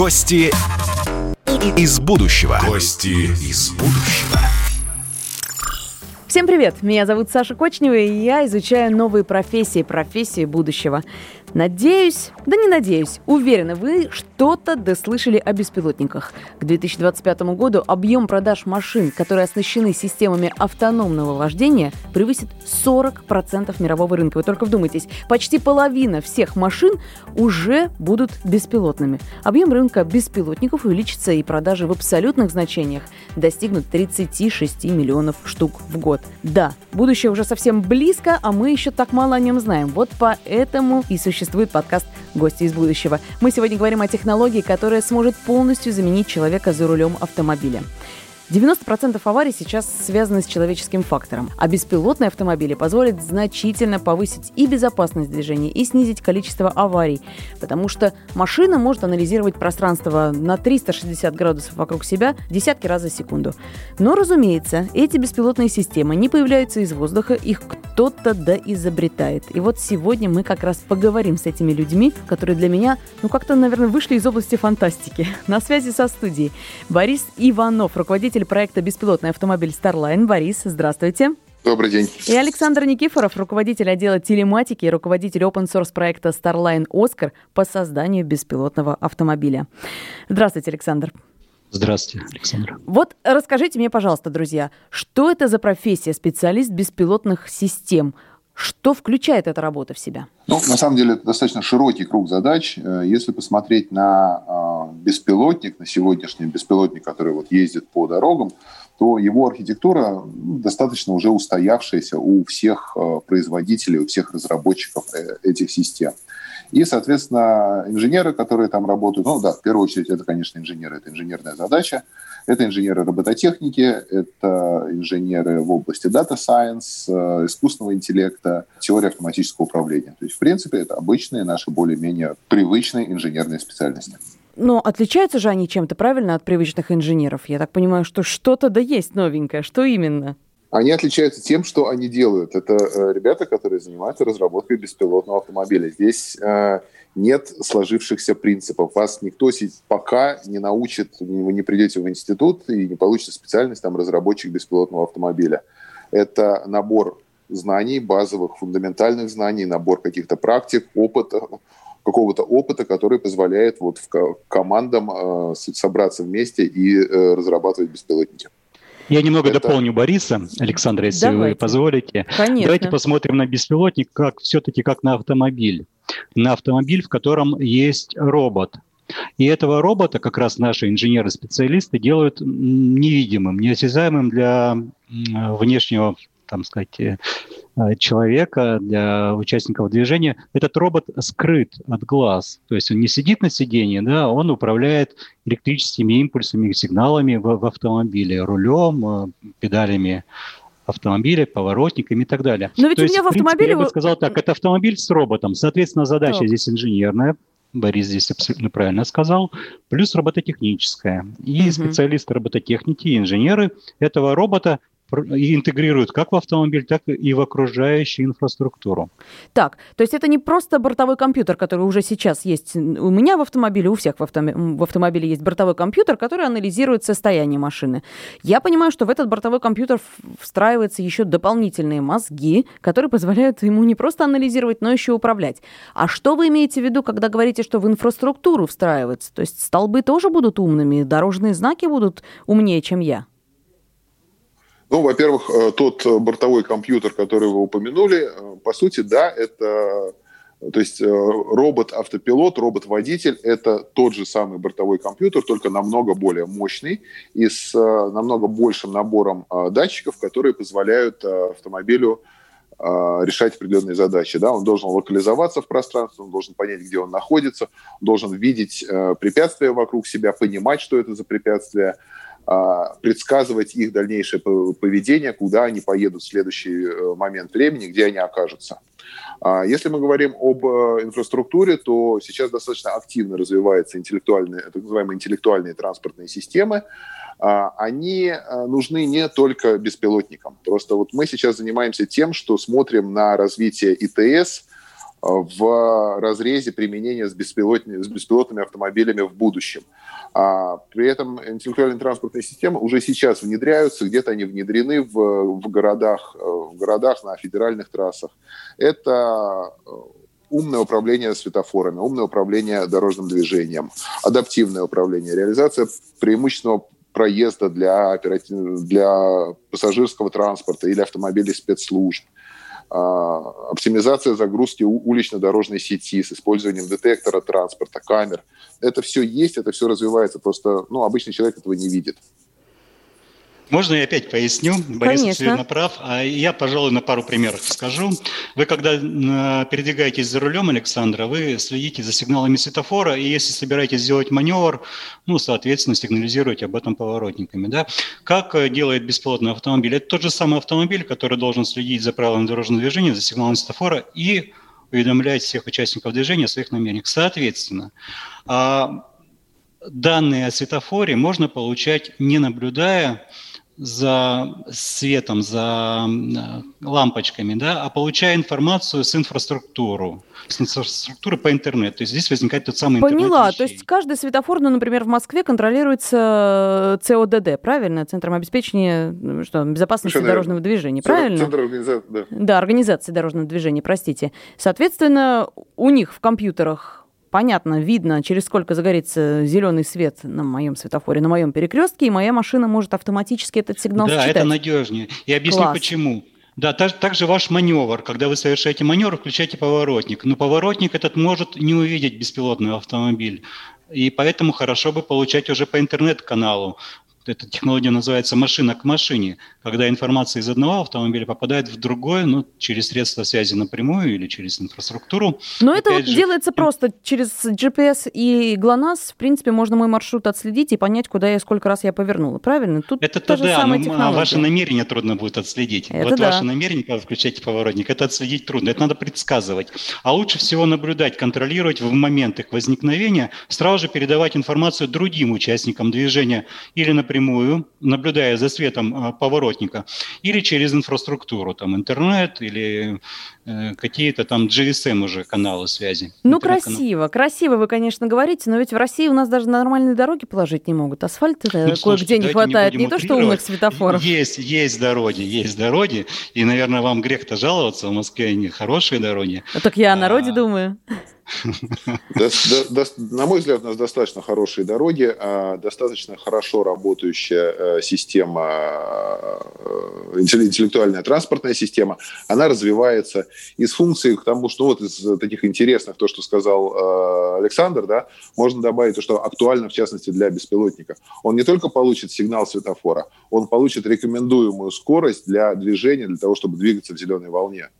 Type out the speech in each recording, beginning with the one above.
Гости из будущего. Гости из будущего. Всем привет! Меня зовут Саша Кочнева, и я изучаю новые профессии, профессии будущего. Надеюсь, да не надеюсь, уверена, вы что-то дослышали о беспилотниках. К 2025 году объем продаж машин, которые оснащены системами автономного вождения, превысит 40% мирового рынка. Вы только вдумайтесь, почти половина всех машин уже будут беспилотными. Объем рынка беспилотников увеличится и продажи в абсолютных значениях достигнут 36 миллионов штук в год. Да, будущее уже совсем близко, а мы еще так мало о нем знаем. Вот поэтому и существует существует подкаст «Гости из будущего». Мы сегодня говорим о технологии, которая сможет полностью заменить человека за рулем автомобиля. 90% аварий сейчас связаны с человеческим фактором, а беспилотные автомобили позволят значительно повысить и безопасность движения, и снизить количество аварий, потому что машина может анализировать пространство на 360 градусов вокруг себя десятки раз за секунду. Но, разумеется, эти беспилотные системы не появляются из воздуха, их кто-то да изобретает. И вот сегодня мы как раз поговорим с этими людьми, которые для меня, ну как-то, наверное, вышли из области фантастики. На связи со студией Борис Иванов, руководитель руководитель проекта «Беспилотный автомобиль Starline». Борис, здравствуйте. Добрый день. И Александр Никифоров, руководитель отдела телематики и руководитель open-source проекта Starline Oscar по созданию беспилотного автомобиля. Здравствуйте, Александр. Здравствуйте, Александр. Вот расскажите мне, пожалуйста, друзья, что это за профессия специалист беспилотных систем? Что включает эта работа в себя? Ну, на самом деле, это достаточно широкий круг задач. Э, если посмотреть на а, беспилотник, на сегодняшний беспилотник, который вот ездит по дорогам, то его архитектура ну, достаточно уже устоявшаяся у всех э, производителей, у всех разработчиков э, этих систем. И, соответственно, инженеры, которые там работают, ну да, в первую очередь это, конечно, инженеры, это инженерная задача, это инженеры робототехники, это инженеры в области Data Science, э, искусственного интеллекта, теории автоматического управления. То есть, в принципе, это обычные наши более-менее привычные инженерные специальности. Но отличаются же они чем-то, правильно, от привычных инженеров? Я так понимаю, что что-то да есть новенькое. Что именно? Они отличаются тем, что они делают. Это э, ребята, которые занимаются разработкой беспилотного автомобиля. Здесь э, нет сложившихся принципов. Вас никто пока не научит, вы не придете в институт и не получите специальность там разработчик беспилотного автомобиля. Это набор знаний, базовых, фундаментальных знаний, набор каких-то практик, опыта, какого-то опыта, который позволяет вот в командам э, собраться вместе и э, разрабатывать беспилотники. Я немного это... дополню Бориса, Александр, если Давайте. вы позволите. Конечно. Давайте посмотрим на беспилотник как все-таки как на автомобиль. На автомобиль, в котором есть робот. И этого робота как раз наши инженеры-специалисты делают невидимым, неосязаемым для внешнего там сказать, э, человека, для участников движения, этот робот скрыт от глаз. То есть он не сидит на сиденье, да, он управляет электрическими импульсами, сигналами в, в автомобиле, рулем, э, педалями автомобиля, поворотниками и так далее. Но ведь То у меня есть, в автомобиле... Принципе, я бы сказал так, это автомобиль с роботом. Соответственно, задача так. здесь инженерная, Борис здесь абсолютно правильно сказал, плюс робототехническая. И угу. специалисты робототехники, инженеры этого робота интегрируют как в автомобиль, так и в окружающую инфраструктуру. Так, то есть это не просто бортовой компьютер, который уже сейчас есть у меня в автомобиле, у всех в, автом... в автомобиле есть бортовой компьютер, который анализирует состояние машины. Я понимаю, что в этот бортовой компьютер встраиваются еще дополнительные мозги, которые позволяют ему не просто анализировать, но еще управлять. А что вы имеете в виду, когда говорите, что в инфраструктуру встраивается? То есть столбы тоже будут умными, дорожные знаки будут умнее, чем я? Ну, во-первых, э, тот бортовой компьютер, который вы упомянули, э, по сути, да, это то есть э, робот-автопилот, робот-водитель – это тот же самый бортовой компьютер, только намного более мощный и с намного большим набором датчиков, которые позволяют автомобилю решать определенные задачи. Да? Он должен локализоваться в пространстве, он должен понять, где он находится, должен видеть препятствия вокруг себя, понимать, что это за препятствия, предсказывать их дальнейшее поведение, куда они поедут в следующий э, момент времени, где они окажутся. А, если мы говорим об э, инфраструктуре, то сейчас достаточно активно развиваются интеллектуальные, так называемые интеллектуальные транспортные системы. А, они э, нужны не только беспилотникам. Просто вот мы сейчас занимаемся тем, что смотрим на развитие ИТС, в разрезе применения с, беспилотными, с беспилотными автомобилями в будущем. А при этом интеллектуальные транспортные системы уже сейчас внедряются, где-то они внедрены в, в, городах, в городах на федеральных трассах. Это умное управление светофорами, умное управление дорожным движением, адаптивное управление, реализация преимущественного проезда для, оператив... для пассажирского транспорта или автомобилей спецслужб, оптимизация загрузки улично-дорожной сети с использованием детектора транспорта, камер. Это все есть, это все развивается, просто ну, обычный человек этого не видит. Можно я опять поясню? Борис абсолютно прав. А я, пожалуй, на пару примеров скажу. Вы, когда передвигаетесь за рулем, Александра, вы следите за сигналами светофора, и если собираетесь сделать маневр, ну, соответственно, сигнализируете об этом поворотниками. Да? Как э, делает беспилотный автомобиль? Это тот же самый автомобиль, который должен следить за правилами дорожного движения, за сигналом светофора и уведомлять всех участников движения о своих намерениях. Соответственно, а, данные о светофоре можно получать, не наблюдая за светом, за лампочками, да, а получая информацию с инфраструктуры, с инфраструктуры по интернету. То есть здесь возникает тот самый Поняла. Интернет то есть каждый светофор, ну, например, в Москве контролируется ЦОДД, правильно? Центром обеспечения ну, что, безопасности Совершенно дорожного движения, правильно? Центр организации, да. Да, организации дорожного движения, простите. Соответственно, у них в компьютерах понятно, видно, через сколько загорится зеленый свет на моем светофоре, на моем перекрестке, и моя машина может автоматически этот сигнал да, считать. Да, это надежнее. И объясню Класс. почему. Да, так, также ваш маневр, когда вы совершаете маневр, включайте поворотник. Но поворотник этот может не увидеть беспилотный автомобиль. И поэтому хорошо бы получать уже по интернет-каналу эта технология называется машина к машине, когда информация из одного автомобиля попадает в другой, ну, через средства связи напрямую или через инфраструктуру. Но это вот же... делается просто через GPS и GLONASS, в принципе, можно мой маршрут отследить и понять, куда я сколько раз я повернула, правильно? Тут это же да, но технология. ваши намерения трудно будет отследить. Это вот да. ваши намерения, когда включаете поворотник, это отследить трудно, это надо предсказывать. А лучше всего наблюдать, контролировать в момент их возникновения, сразу же передавать информацию другим участникам движения или, например, напрямую, наблюдая за светом а, поворотника, или через инфраструктуру, там интернет или э, какие-то там GSM уже каналы связи. Ну, красиво, красиво вы, конечно, говорите, но ведь в России у нас даже нормальные дороги положить не могут. Асфальт ну, кое-где не хватает, не, не то что умных светофоров. Есть, есть дороги, есть дороги, и, наверное, вам грех-то жаловаться, в Москве они хорошие дороги. Ну, так я о народе а, думаю. На мой взгляд, у нас достаточно хорошие дороги, а, достаточно хорошо работающая э, система, э, интеллектуальная транспортная система. Она развивается из функций к тому, что вот из таких интересных, то, что сказал э, Александр, да, можно добавить то, что актуально, в частности, для беспилотника. Он не только получит сигнал светофора, он получит рекомендуемую скорость для движения, для того, чтобы двигаться в зеленой волне.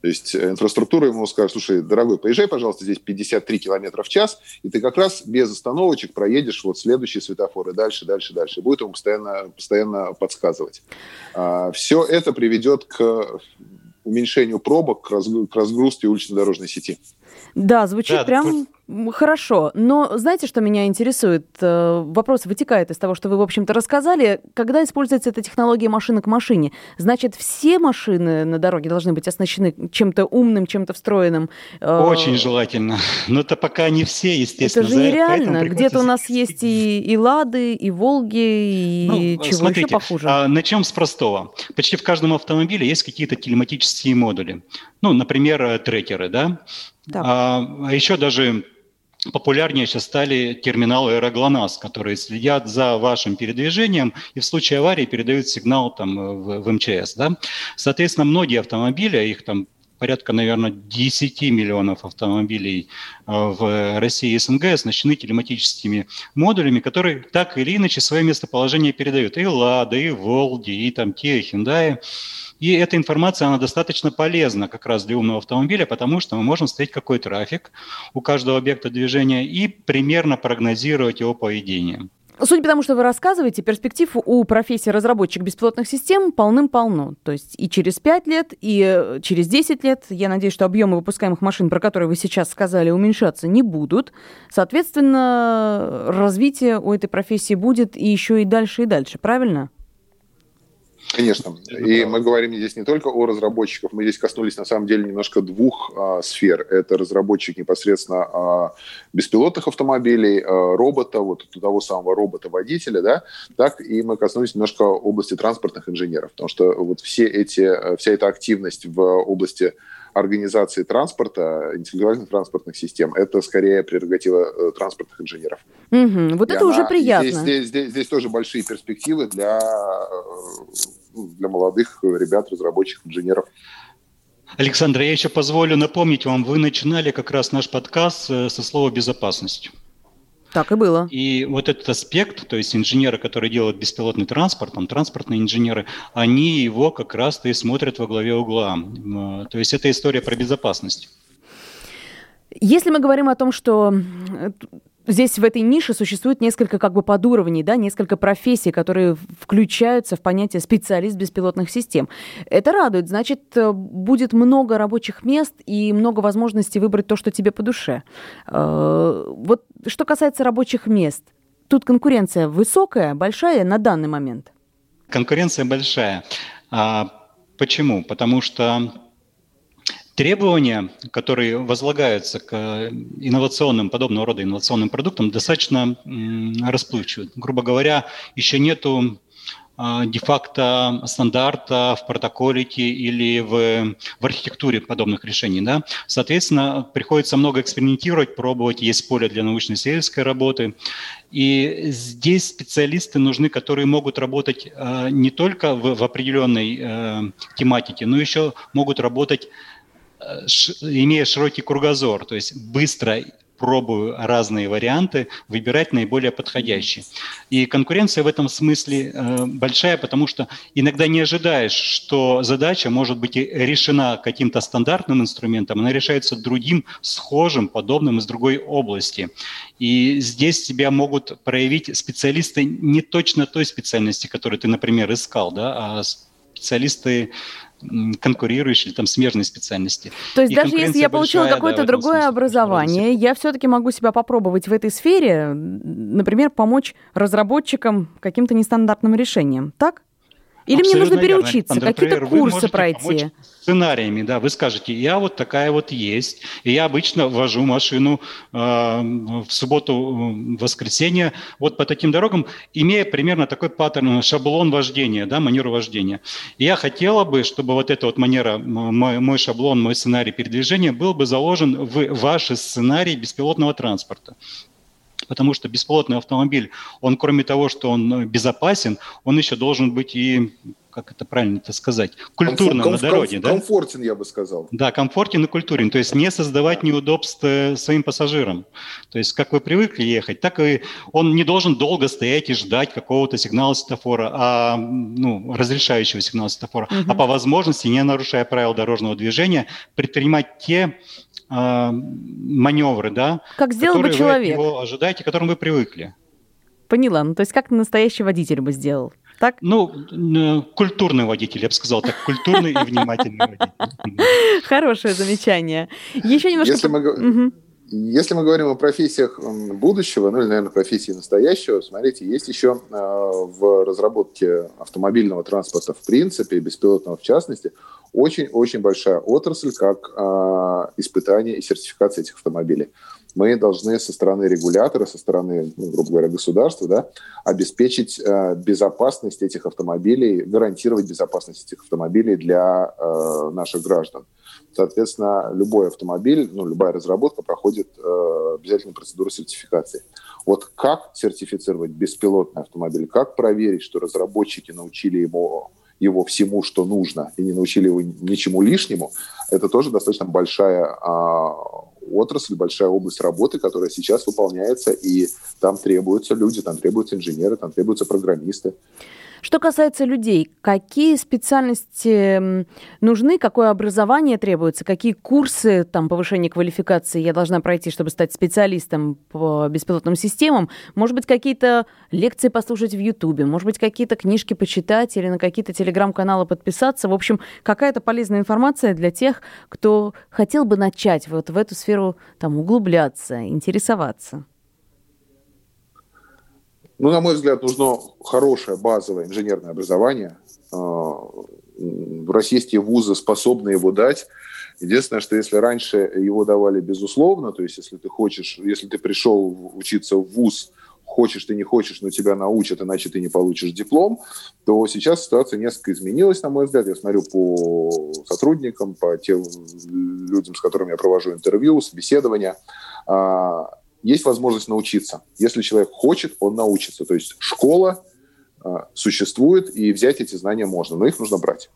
То есть э, инфраструктура ему скажет, слушай, дорогой, поезжай, пожалуйста, здесь 53 километра в час, и ты как раз без остановочек проедешь вот следующие светофоры дальше, дальше, дальше. Будет ему постоянно, постоянно подсказывать. А, все это приведет к уменьшению пробок, к разгрузке улично-дорожной сети. Да, звучит да, прям хорошо. Но знаете, что меня интересует? Э, вопрос вытекает из того, что вы, в общем-то, рассказали. Когда используется эта технология машины к машине, значит, все машины на дороге должны быть оснащены чем-то умным, чем-то встроенным? Э, Очень желательно. Но это пока не все, естественно. Это же нереально. Где-то у нас есть и, и «Лады», и «Волги», и ну, чего смотрите, еще похуже. А, начнем с простого. Почти в каждом автомобиле есть какие-то телематические модули. Ну, например, э, трекеры, да? Да. А, а еще даже популярнее сейчас стали терминалы аэроглонасс, которые следят за вашим передвижением и в случае аварии передают сигнал там, в, в МЧС. Да? Соответственно, многие автомобили, их там порядка, наверное, 10 миллионов автомобилей а, в России и СНГ оснащены телематическими модулями, которые так или иначе свое местоположение передают. И «Лада», и «Волги», и там и «Хендай». И эта информация, она достаточно полезна как раз для умного автомобиля, потому что мы можем смотреть, какой трафик у каждого объекта движения и примерно прогнозировать его поведение. Судя по тому, что вы рассказываете, перспектив у профессии разработчик беспилотных систем полным-полно. То есть и через 5 лет, и э, через 10 лет. Я надеюсь, что объемы выпускаемых машин, про которые вы сейчас сказали, уменьшаться не будут. Соответственно, развитие у этой профессии будет и еще и дальше, и дальше. Правильно? Конечно. И мы говорим здесь не только о разработчиках, мы здесь коснулись на самом деле немножко двух а, сфер. Это разработчик непосредственно а, беспилотных автомобилей, а, робота, вот того самого робота-водителя, да, так и мы коснулись немножко области транспортных инженеров, потому что вот все эти, вся эта активность в области организации транспорта, интеллектуальных транспортных систем, это скорее прерогатива э, транспортных инженеров. Угу, вот и это она, уже приятно. Здесь, здесь, здесь, здесь тоже большие перспективы для, э, для молодых ребят, разработчиков, инженеров. Александр, я еще позволю напомнить вам, вы начинали как раз наш подкаст э, со слова «безопасность». Так и было. И вот этот аспект, то есть инженеры, которые делают беспилотный транспорт, там, транспортные инженеры, они его как раз-то и смотрят во главе угла. То есть это история про безопасность. Если мы говорим о том, что здесь в этой нише существует несколько как бы подуровней, да, несколько профессий, которые включаются в понятие специалист беспилотных систем. Это радует, значит, э, будет много рабочих мест и много возможностей выбрать то, что тебе по душе. Э, вот что касается рабочих мест, тут конкуренция высокая, большая на данный момент? Конкуренция большая. А почему? Потому что требования, которые возлагаются к инновационным, подобного рода инновационным продуктам, достаточно расплывчивы. Грубо говоря, еще нету а, де-факто стандарта в протоколе или в, в архитектуре подобных решений. Да? Соответственно, приходится много экспериментировать, пробовать, есть поле для научно-исследовательской работы. И здесь специалисты нужны, которые могут работать э, не только в, в определенной э, тематике, но еще могут работать имея широкий кругозор, то есть быстро пробую разные варианты, выбирать наиболее подходящие. И конкуренция в этом смысле э, большая, потому что иногда не ожидаешь, что задача может быть решена каким-то стандартным инструментом, она решается другим, схожим, подобным из другой области. И здесь тебя могут проявить специалисты не точно той специальности, которую ты, например, искал, да, а специалисты конкурирующие, там смежные специальности. То есть и даже если я получила какое-то да, другое образование, я все-таки могу себя попробовать в этой сфере, например, помочь разработчикам каким-то нестандартным решением, так? Или Абсолютно мне нужно переучиться, какие-то курсы пройти? Сценариями, да, вы скажете, я вот такая вот есть, и я обычно вожу машину э, в субботу, в воскресенье вот по таким дорогам, имея примерно такой паттерн, шаблон вождения, да, манеру вождения. И я хотела бы, чтобы вот эта вот манера, мой, мой шаблон, мой сценарий передвижения был бы заложен в ваши сценарии беспилотного транспорта потому что беспилотный автомобиль, он кроме того, что он безопасен, он еще должен быть и как это правильно это сказать, культурно комф, на дороге, комф, да? Комфортен, я бы сказал. Да, комфортен и культурен, то есть не создавать неудобств э, своим пассажирам. То есть как вы привыкли ехать, так и он не должен долго стоять и ждать какого-то сигнала светофора, а, ну, разрешающего сигнала светофора, угу. а по возможности, не нарушая правил дорожного движения, предпринимать те э, маневры, да, как сделал бы человек. Вы ожидаете, к которым вы привыкли. Поняла. Ну, то есть как настоящий водитель бы сделал? Так? Ну, культурный водитель, я бы сказал так, культурный и внимательный водитель. Хорошее замечание. Еще немножко... Если мы, если мы говорим о профессиях будущего, ну или, наверное, профессии настоящего, смотрите, есть еще э, в разработке автомобильного транспорта в принципе, беспилотного в частности, очень-очень большая отрасль, как э, испытание и сертификация этих автомобилей. Мы должны со стороны регулятора, со стороны, ну, грубо говоря, государства, да, обеспечить э, безопасность этих автомобилей, гарантировать безопасность этих автомобилей для э, наших граждан. Соответственно, любой автомобиль, ну, любая разработка проходит э, обязательную процедуру сертификации. Вот как сертифицировать беспилотный автомобиль, как проверить, что разработчики научили его его всему, что нужно, и не научили его ничему лишнему, это тоже достаточно большая а, отрасль, большая область работы, которая сейчас выполняется, и там требуются люди, там требуются инженеры, там требуются программисты. Что касается людей, какие специальности нужны, какое образование требуется, какие курсы там, повышения квалификации я должна пройти, чтобы стать специалистом по беспилотным системам? Может быть, какие-то лекции послушать в Ютубе, может быть, какие-то книжки почитать или на какие-то телеграм-каналы подписаться. В общем, какая-то полезная информация для тех, кто хотел бы начать вот в эту сферу там, углубляться, интересоваться. Ну, на мой взгляд, нужно хорошее базовое инженерное образование, российские вузы способны его дать. Единственное, что если раньше его давали безусловно, то есть если ты хочешь, если ты пришел учиться в вуз, хочешь ты не хочешь, но тебя научат, иначе ты не получишь диплом, то сейчас ситуация несколько изменилась, на мой взгляд. Я смотрю по сотрудникам, по тем людям, с которыми я провожу интервью, собеседования. Есть возможность научиться. Если человек хочет, он научится. То есть школа а, существует, и взять эти знания можно, но их нужно брать.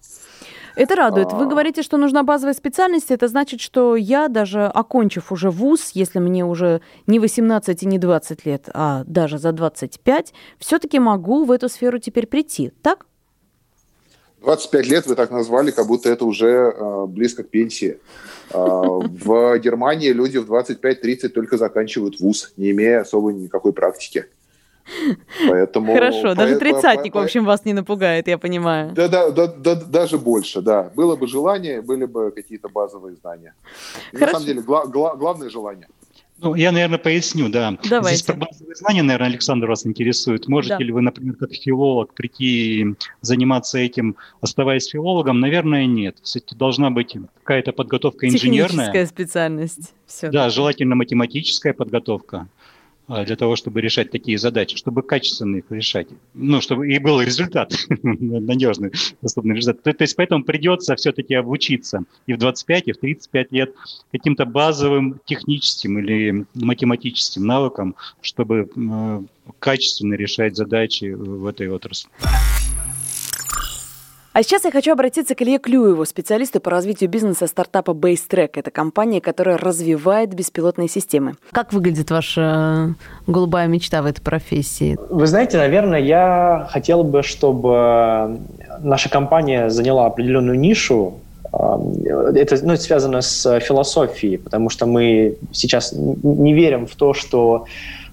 Это радует. Вы а. говорите, что нужна базовая специальность. Это значит, что я, даже окончив уже вуз, если мне уже не 18 и не 20 лет, а даже за 25, все-таки могу в эту сферу теперь прийти, так? 25 лет вы так назвали, как будто это уже э, близко к пенсии. Э, в Германии люди в 25-30 только заканчивают вуз, не имея особо никакой практики. Поэтому, Хорошо, даже тридцатник, в общем, вас не напугает, я понимаю. Да, да, да, да, даже больше, да. Было бы желание, были бы какие-то базовые знания. На самом деле, гла- гла- главное желание. Ну, я, наверное, поясню, да. Давайте. Здесь про базовые знания, наверное, Александр вас интересует. Можете да. ли вы, например, как филолог прийти заниматься этим, оставаясь филологом? Наверное, нет. Все-таки должна быть какая-то подготовка инженерная. Техническая специальность. Все. Да, желательно математическая подготовка. А, для того, чтобы решать такие задачи, чтобы качественно их решать. Ну, чтобы и был результат, надежный, доступный результат. То, то есть поэтому придется все-таки обучиться и в 25, и в 35 лет каким-то базовым техническим или математическим навыкам, чтобы э, качественно решать задачи в этой отрасли. А сейчас я хочу обратиться к Илье Клюеву, специалисту по развитию бизнеса стартапа BaseTrack. Это компания, которая развивает беспилотные системы. Как выглядит ваша голубая мечта в этой профессии? Вы знаете, наверное, я хотел бы, чтобы наша компания заняла определенную нишу это ну, связано с философией, потому что мы сейчас не верим в то, что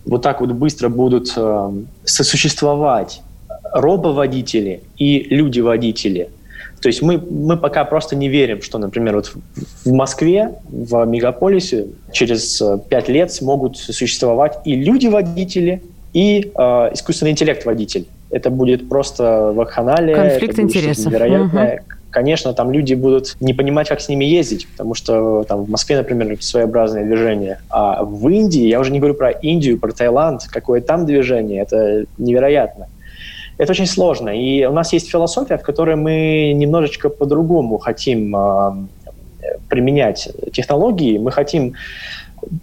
вот так вот быстро будут сосуществовать робоводители и люди-водители. То есть мы, мы пока просто не верим, что, например, вот в Москве, в мегаполисе через э, пять лет смогут существовать и люди-водители, и э, искусственный интеллект-водитель. Это будет просто вакханалия. Конфликт интересов. Невероятное. Угу. Конечно, там люди будут не понимать, как с ними ездить, потому что там в Москве, например, своеобразное движение. А в Индии, я уже не говорю про Индию, про Таиланд, какое там движение, это невероятно это очень сложно. И у нас есть философия, в которой мы немножечко по-другому хотим э, применять технологии. Мы хотим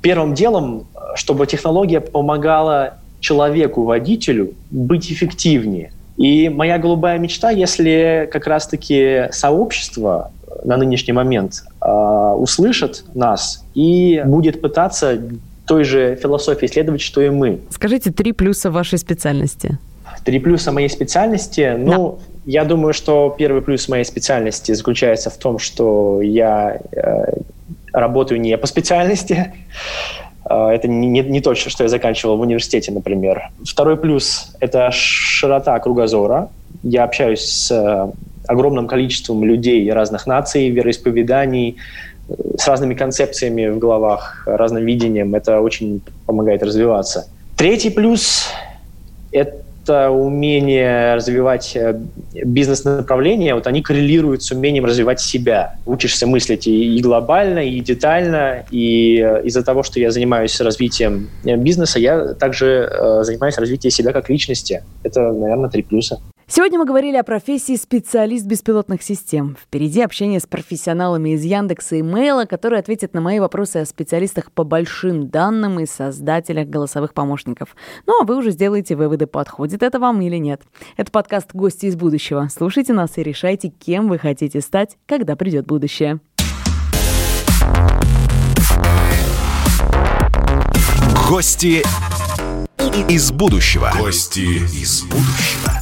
первым делом, чтобы технология помогала человеку-водителю быть эффективнее. И моя голубая мечта, если как раз-таки сообщество на нынешний момент э, услышит нас и будет пытаться той же философии следовать, что и мы. Скажите три плюса вашей специальности. Три плюса моей специальности. Ну, да. я думаю, что первый плюс моей специальности заключается в том, что я э, работаю не по специальности. Э, это не, не, не то, что я заканчивал в университете, например. Второй плюс – это широта кругозора. Я общаюсь с э, огромным количеством людей разных наций, вероисповеданий, э, с разными концепциями в головах, разным видением. Это очень помогает развиваться. Третий плюс – это это умение развивать э, бизнес-направление, вот они коррелируют с умением развивать себя. Учишься мыслить и, глобально, и детально, и э, из-за того, что я занимаюсь развитием э, бизнеса, я также занимаюсь развитием себя как личности. Это, наверное, три плюса. Сегодня мы говорили о профессии специалист беспилотных систем. Впереди общение с профессионалами из Яндекса и Мейла, которые ответят на мои вопросы о специалистах по большим данным и создателях голосовых помощников. Ну а вы уже сделаете выводы, подходит это вам или нет. Это подкаст «Гости из будущего». Слушайте нас и решайте, кем вы хотите стать, когда придет будущее. Гости из будущего. Гости из будущего.